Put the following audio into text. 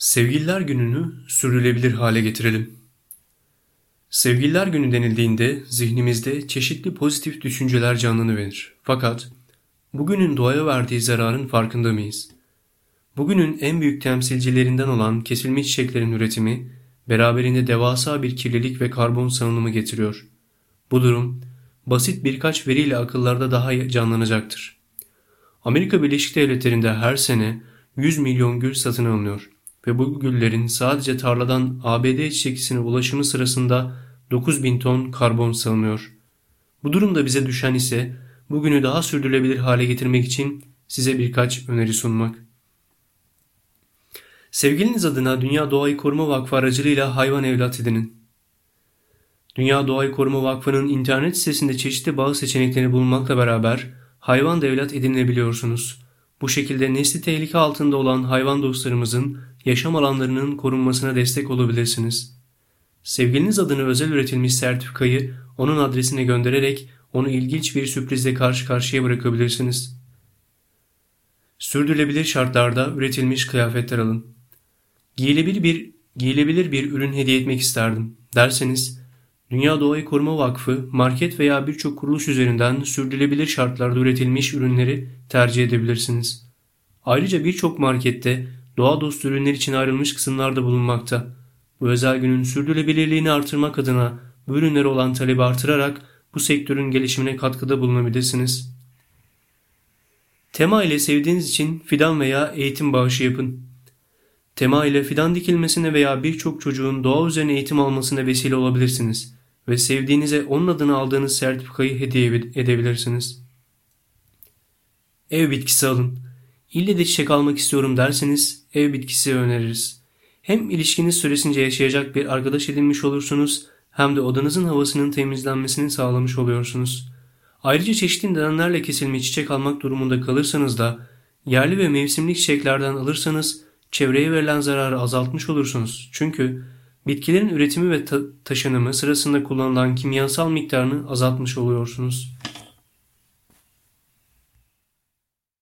Sevgililer gününü sürdürülebilir hale getirelim. Sevgililer günü denildiğinde zihnimizde çeşitli pozitif düşünceler canlanıverir. Fakat bugünün doğaya verdiği zararın farkında mıyız? Bugünün en büyük temsilcilerinden olan kesilmiş çiçeklerin üretimi beraberinde devasa bir kirlilik ve karbon salınımı getiriyor. Bu durum basit birkaç veriyle akıllarda daha canlanacaktır. Amerika Birleşik Devletleri'nde her sene 100 milyon gül satın alınıyor ve bu güllerin sadece tarladan ABD çiçekçisine ulaşımı sırasında 9000 ton karbon salınıyor. Bu durumda bize düşen ise bugünü daha sürdürülebilir hale getirmek için size birkaç öneri sunmak. Sevgiliniz adına Dünya Doğayı Koruma Vakfı aracılığıyla hayvan evlat edinin. Dünya Doğayı Koruma Vakfı'nın internet sitesinde çeşitli bağ seçeneklerini bulunmakla beraber hayvan devlet edinebiliyorsunuz. Bu şekilde nesli tehlike altında olan hayvan dostlarımızın yaşam alanlarının korunmasına destek olabilirsiniz. Sevgiliniz adına özel üretilmiş sertifikayı onun adresine göndererek onu ilginç bir sürprizle karşı karşıya bırakabilirsiniz. Sürdürülebilir şartlarda üretilmiş kıyafetler alın. Giyilebilir bir, giyilebilir bir ürün hediye etmek isterdim derseniz Dünya Doğayı Koruma Vakfı market veya birçok kuruluş üzerinden sürdürülebilir şartlarda üretilmiş ürünleri tercih edebilirsiniz. Ayrıca birçok markette doğa dostu ürünler için ayrılmış kısımlar da bulunmakta. Bu özel günün sürdürülebilirliğini artırmak adına bu ürünlere olan talebi artırarak bu sektörün gelişimine katkıda bulunabilirsiniz. Tema ile sevdiğiniz için fidan veya eğitim bağışı yapın. Tema ile fidan dikilmesine veya birçok çocuğun doğa üzerine eğitim almasına vesile olabilirsiniz ve sevdiğinize onun adını aldığınız sertifikayı hediye edebilirsiniz. Ev bitkisi alın. İlle de çiçek almak istiyorum derseniz ev bitkisi öneririz. Hem ilişkiniz süresince yaşayacak bir arkadaş edinmiş olursunuz hem de odanızın havasının temizlenmesini sağlamış oluyorsunuz. Ayrıca çeşitli nedenlerle kesilmiş çiçek almak durumunda kalırsanız da yerli ve mevsimlik çiçeklerden alırsanız çevreye verilen zararı azaltmış olursunuz. Çünkü bitkilerin üretimi ve ta taşınımı sırasında kullanılan kimyasal miktarını azaltmış oluyorsunuz.